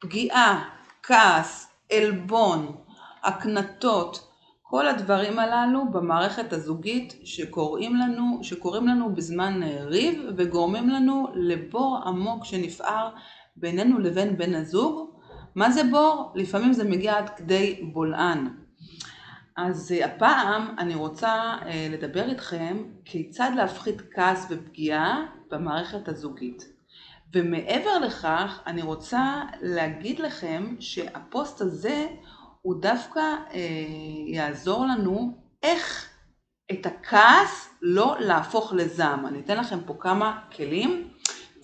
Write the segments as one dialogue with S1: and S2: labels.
S1: פגיעה, כעס, עלבון, הקנטות, כל הדברים הללו במערכת הזוגית שקוראים לנו, שקוראים לנו בזמן ריב וגורמים לנו לבור עמוק שנפער בינינו לבין בן הזוג. מה זה בור? לפעמים זה מגיע עד כדי בולען. אז הפעם אני רוצה לדבר איתכם כיצד להפחית כעס ופגיעה במערכת הזוגית. ומעבר לכך אני רוצה להגיד לכם שהפוסט הזה הוא דווקא אה, יעזור לנו איך את הכעס לא להפוך לזעם. אני אתן לכם פה כמה כלים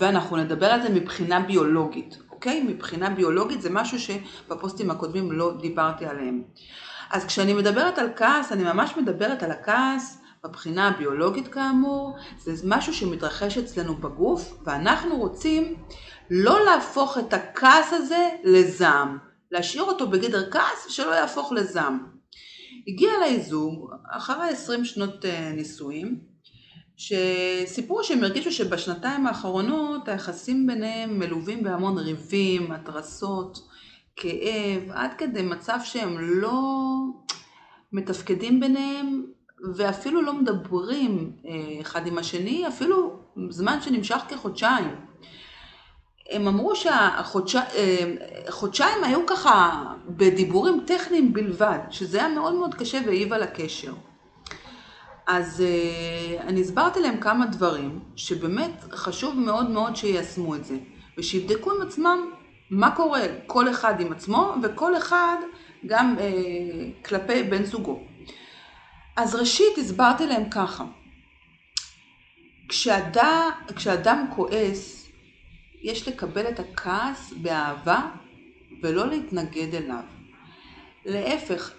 S1: ואנחנו נדבר על זה מבחינה ביולוגית, אוקיי? מבחינה ביולוגית זה משהו שבפוסטים הקודמים לא דיברתי עליהם. אז כשאני מדברת על כעס, אני ממש מדברת על הכעס מבחינה הביולוגית כאמור, זה משהו שמתרחש אצלנו בגוף ואנחנו רוצים לא להפוך את הכעס הזה לזעם. להשאיר אותו בגדר כעס שלא יהפוך לזעם. הגיע אליי זוג אחרי 20 שנות אה, נישואים שסיפרו שהם הרגישו שבשנתיים האחרונות היחסים ביניהם מלווים בהמון ריבים, התרסות, כאב, עד כדי מצב שהם לא מתפקדים ביניהם ואפילו לא מדברים אה, אחד עם השני, אפילו זמן שנמשך כחודשיים. הם אמרו שהחודשיים היו ככה בדיבורים טכניים בלבד, שזה היה מאוד מאוד קשה והעיב על הקשר. אז אה, אני הסברתי להם כמה דברים שבאמת חשוב מאוד מאוד שיישמו את זה, ושיבדקו עם עצמם מה קורה כל אחד עם עצמו וכל אחד גם אה, כלפי בן זוגו. אז ראשית הסברתי להם ככה, כשאדם, כשאדם כועס יש לקבל את הכעס באהבה ולא להתנגד אליו. להפך,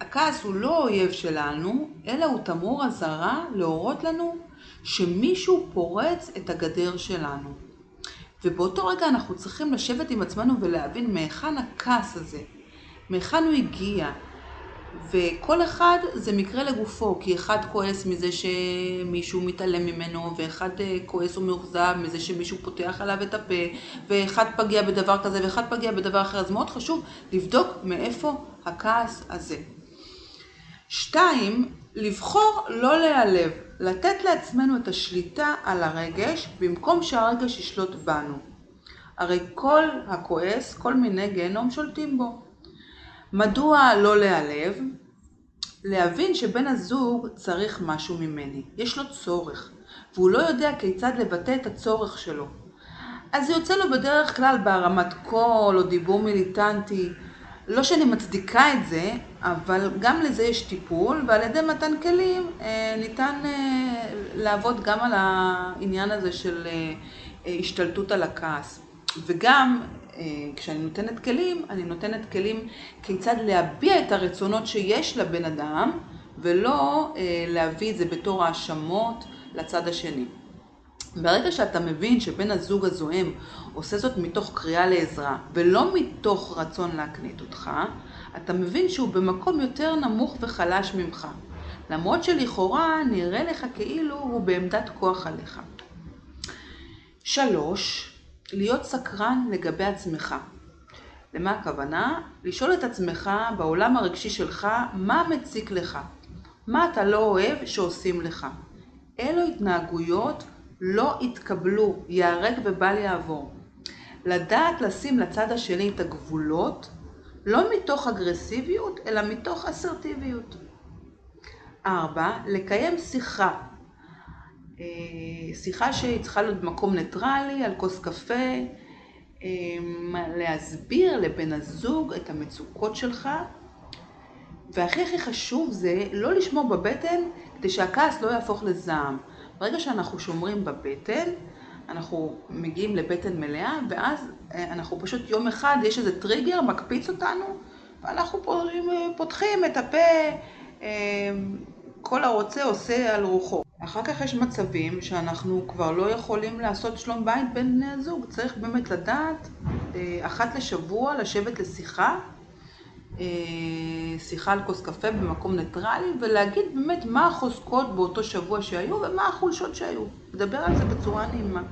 S1: הכעס הוא לא אויב שלנו, אלא הוא תמרור אזהרה להורות לנו שמישהו פורץ את הגדר שלנו. ובאותו רגע אנחנו צריכים לשבת עם עצמנו ולהבין מהיכן הכעס הזה, מהיכן הוא הגיע, וכל אחד זה מקרה לגופו, כי אחד כועס מזה שמישהו מתעלם ממנו, ואחד אה, כועס ומאוכזב מזה שמישהו פותח עליו את הפה, ואחד פגיע בדבר כזה ואחד פגיע בדבר אחר, אז מאוד חשוב לבדוק מאיפה הכעס הזה. שתיים, לבחור לא להיעלב, לתת לעצמנו את השליטה על הרגש במקום שהרגש ישלוט בנו. הרי כל הכועס, כל מיני גיהנום שולטים בו. מדוע לא להיעלב? להבין שבן הזוג צריך משהו ממני, יש לו צורך, והוא לא יודע כיצד לבטא את הצורך שלו. אז זה יוצא לו בדרך כלל בהרמת קול או דיבור מיליטנטי. לא שאני מצדיקה את זה, אבל גם לזה יש טיפול, ועל ידי מתן כלים אה, ניתן אה, לעבוד גם על העניין הזה של אה, השתלטות על הכעס. וגם כשאני נותנת כלים, אני נותנת כלים כיצד להביע את הרצונות שיש לבן אדם, ולא אה, להביא את זה בתור האשמות לצד השני. ברגע שאתה מבין שבן הזוג הזוהם עושה זאת מתוך קריאה לעזרה ולא מתוך רצון להקנית אותך, אתה מבין שהוא במקום יותר נמוך וחלש ממך. למרות שלכאורה נראה לך כאילו הוא בעמדת כוח עליך. שלוש, להיות סקרן לגבי עצמך. למה הכוונה? לשאול את עצמך בעולם הרגשי שלך מה מציק לך, מה אתה לא אוהב שעושים לך. אילו התנהגויות לא יתקבלו, ייהרג ובל יעבור. לדעת לשים לצד השני את הגבולות, לא מתוך אגרסיביות, אלא מתוך אסרטיביות. ארבע, לקיים שיחה שיחה שהיא צריכה להיות במקום ניטרלי, על כוס קפה, אה, להסביר לבן הזוג את המצוקות שלך, והכי הכי חשוב זה לא לשמור בבטן כדי שהכעס לא יהפוך לזעם. ברגע שאנחנו שומרים בבטן, אנחנו מגיעים לבטן מלאה, ואז אה, אנחנו פשוט יום אחד, יש איזה טריגר, מקפיץ אותנו, ואנחנו פותחים את הפה, כל הרוצה עושה על רוחו. אחר כך יש מצבים שאנחנו כבר לא יכולים לעשות שלום בית בין בני הזוג. צריך באמת לדעת, אה, אחת לשבוע לשבת לשיחה, אה, שיחה על כוס קפה במקום ניטרלי, ולהגיד באמת מה החוזקות באותו שבוע שהיו ומה החולשות שהיו. לדבר על זה בצורה נעימה.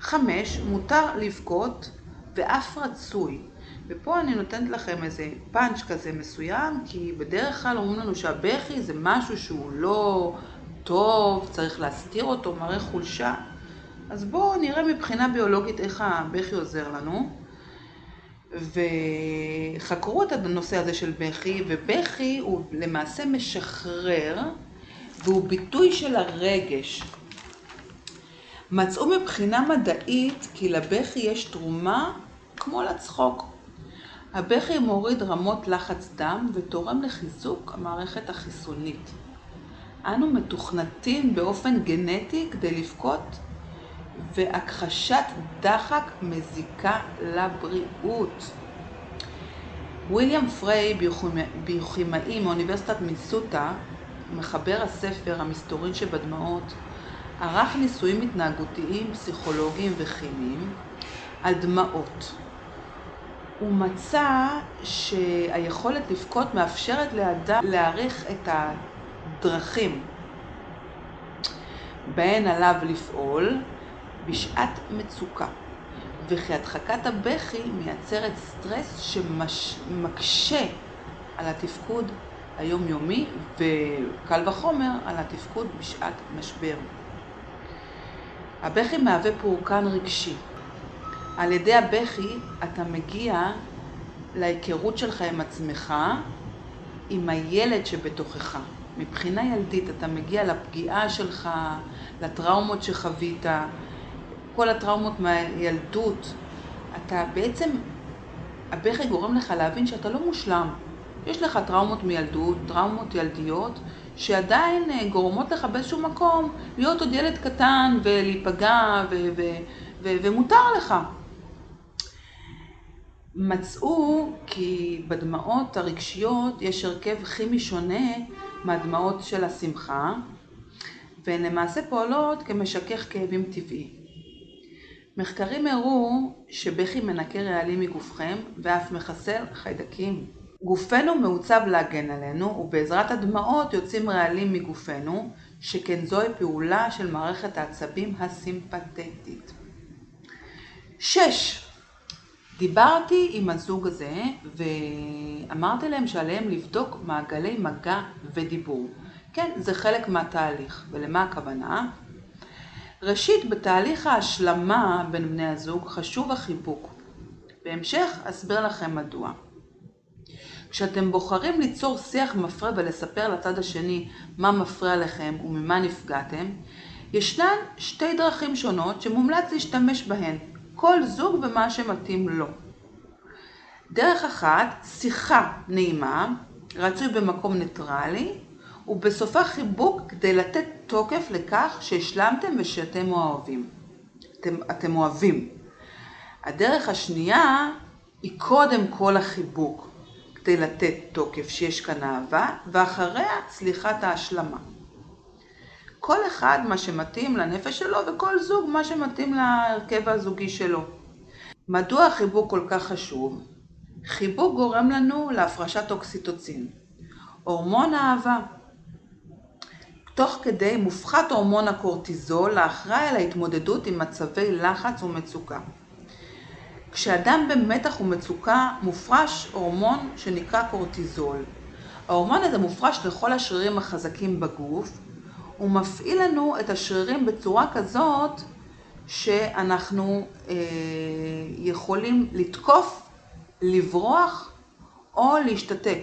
S1: חמש, מותר לבכות ואף רצוי. ופה אני נותנת לכם איזה פאנץ' כזה מסוים, כי בדרך כלל אומרים לנו שהבכי זה משהו שהוא לא טוב, צריך להסתיר אותו, מראה חולשה. אז בואו נראה מבחינה ביולוגית איך הבכי עוזר לנו. וחקרו את הנושא הזה של בכי, ובכי הוא למעשה משחרר, והוא ביטוי של הרגש. מצאו מבחינה מדעית כי לבכי יש תרומה כמו לצחוק. הבכי מוריד רמות לחץ דם ותורם לחיזוק המערכת החיסונית. אנו מתוכנתים באופן גנטי כדי לבכות והכחשת דחק מזיקה לבריאות. ויליאם פריי, ביוכימאי מאוניברסיטת מיסוטה, מחבר הספר המסתורין שבדמעות, ערך ניסויים התנהגותיים, פסיכולוגיים וכימיים על דמעות. הוא מצא שהיכולת לבכות מאפשרת לאדם להעריך את הדרכים בהן עליו לפעול בשעת מצוקה, וכי הדחקת הבכי מייצרת סטרס שמקשה על התפקוד היומיומי וקל וחומר על התפקוד בשעת משבר. הבכי מהווה פורקן רגשי. על ידי הבכי אתה מגיע להיכרות שלך עם עצמך, עם הילד שבתוכך. מבחינה ילדית אתה מגיע לפגיעה שלך, לטראומות שחווית, כל הטראומות מהילדות. אתה בעצם, הבכי גורם לך להבין שאתה לא מושלם. יש לך טראומות מילדות, טראומות ילדיות, שעדיין אה, גורמות לך באיזשהו מקום להיות עוד ילד קטן ולהיפגע ו- ו- ו- ומותר לך. מצאו כי בדמעות הרגשיות יש הרכב כימי שונה מהדמעות של השמחה, והן למעשה פועלות כמשכך כאבים טבעי. מחקרים הראו שבכי מנקה רעלים מגופכם ואף מחסל חיידקים. גופנו מעוצב להגן עלינו, ובעזרת הדמעות יוצאים רעלים מגופנו, שכן זוהי פעולה של מערכת העצבים הסימפתטית. 6. דיברתי עם הזוג הזה ואמרתי להם שעליהם לבדוק מעגלי מגע ודיבור. כן, זה חלק מהתהליך. ולמה הכוונה? ראשית, בתהליך ההשלמה בין בני הזוג חשוב החיבוק. בהמשך אסביר לכם מדוע. כשאתם בוחרים ליצור שיח מפרה ולספר לצד השני מה מפריע לכם וממה נפגעתם, ישנן שתי דרכים שונות שמומלץ להשתמש בהן, כל זוג ומה שמתאים לו. דרך אחת, שיחה נעימה, רצוי במקום ניטרלי, ובסופה חיבוק כדי לתת תוקף לכך שהשלמתם ושאתם אוהבים. אתם, אתם אוהבים. הדרך השנייה היא קודם כל החיבוק. כדי לתת תוקף שיש כאן אהבה, ואחריה צליחת ההשלמה. כל אחד מה שמתאים לנפש שלו, וכל זוג מה שמתאים להרכב הזוגי שלו. מדוע החיבוק כל כך חשוב? חיבוק גורם לנו להפרשת אוקסיטוצין, הורמון האהבה. תוך כדי מופחת הורמון הקורטיזול האחראי על ההתמודדות עם מצבי לחץ ומצוקה. כשאדם במתח ומצוקה מופרש הורמון שנקרא קורטיזול. ההורמון הזה מופרש לכל השרירים החזקים בגוף, הוא מפעיל לנו את השרירים בצורה כזאת שאנחנו אה, יכולים לתקוף, לברוח או להשתתק,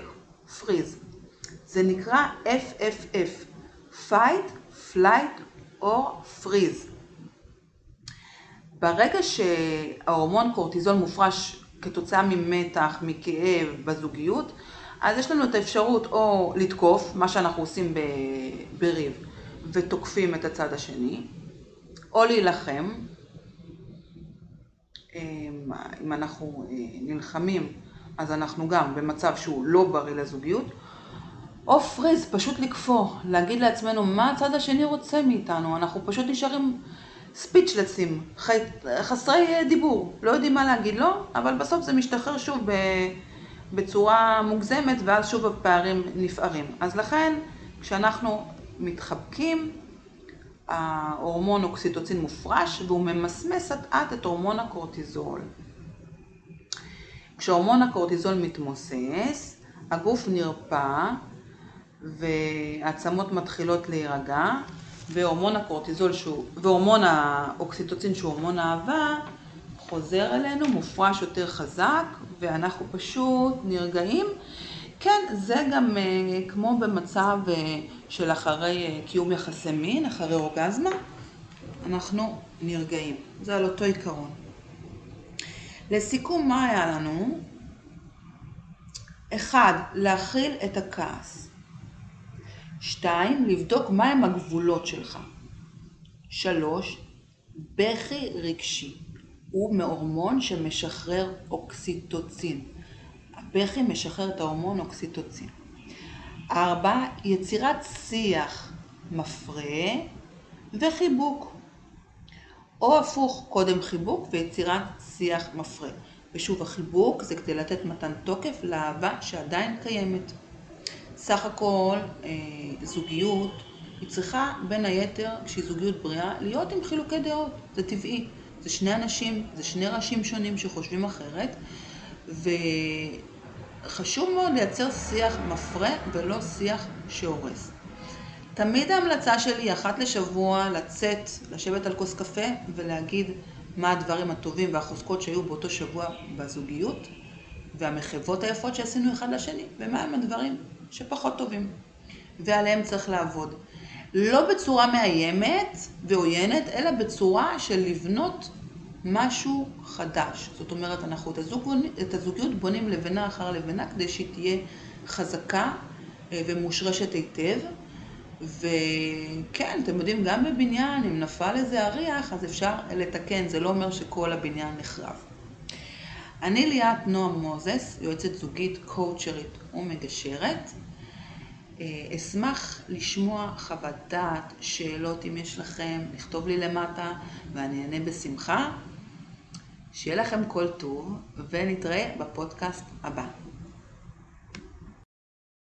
S1: פריז. זה נקרא FFF, Fight, Flight or Freeze. ברגע שההורמון קורטיזול מופרש כתוצאה ממתח, מכאב, בזוגיות, אז יש לנו את האפשרות או לתקוף, מה שאנחנו עושים בריב, ותוקפים את הצד השני, או להילחם, אמ, אם אנחנו אה, נלחמים, אז אנחנו גם במצב שהוא לא בריא לזוגיות, או פריז, פשוט לקפוא, להגיד לעצמנו מה הצד השני רוצה מאיתנו, אנחנו פשוט נשארים ספיצ'לסים, חסרי דיבור, לא יודעים מה להגיד לו, אבל בסוף זה משתחרר שוב בצורה מוגזמת, ואז שוב הפערים נפערים. אז לכן, כשאנחנו מתחבקים, ההורמון אוקסיטוצין מופרש, והוא ממסמס אט אט את הורמון הקורטיזול. כשהורמון הקורטיזול מתמוסס, הגוף נרפא והעצמות מתחילות להירגע, והורמון הקורטיזול שהוא, והורמון האוקסיטוצין שהוא הורמון אהבה, חוזר אלינו, מופרש יותר חזק, ואנחנו פשוט נרגעים. כן, זה גם uh, כמו במצב uh, של אחרי uh, קיום יחסי מין, אחרי אורגזמה, אנחנו נרגעים. זה על אותו עיקרון. לסיכום, מה היה לנו? אחד, להכיל את הכעס. שתיים, לבדוק מהם הגבולות שלך. שלוש, בכי רגשי. הוא מהורמון שמשחרר אוקסיטוצין. הבכי משחרר את ההורמון אוקסיטוצין. ארבע, יצירת שיח מפרה וחיבוק. או הפוך, קודם חיבוק ויצירת שיח מפרה. ושוב, החיבוק זה כדי לתת מתן תוקף לאהבה שעדיין קיימת. סך הכל, אה, זוגיות, היא צריכה בין היתר, כשהיא זוגיות בריאה, להיות עם חילוקי דעות, זה טבעי. זה שני אנשים, זה שני ראשים שונים שחושבים אחרת, וחשוב מאוד לייצר שיח מפרה ולא שיח שהורס. תמיד ההמלצה שלי היא אחת לשבוע לצאת, לשבת על כוס קפה ולהגיד מה הדברים הטובים והחוזקות שהיו באותו שבוע בזוגיות, והמחוות היפות שעשינו אחד לשני, ומהם הדברים שפחות טובים, ועליהם צריך לעבוד. לא בצורה מאיימת ועוינת, אלא בצורה של לבנות משהו חדש. זאת אומרת, אנחנו את, הזוג, את הזוגיות בונים לבנה אחר לבנה כדי שהיא תהיה חזקה אה, ומושרשת היטב. וכן, אתם יודעים, גם בבניין, אם נפל איזה אריח, אז אפשר לתקן, זה לא אומר שכל הבניין נחרב. אני ליאת נועם מוזס, יועצת זוגית, קואוצ'רית ומגשרת. אה, אשמח לשמוע חוות דעת, שאלות אם יש לכם, לכתוב לי למטה ואני אענה בשמחה. שיהיה לכם כל טוב ונתראה בפודקאסט הבא.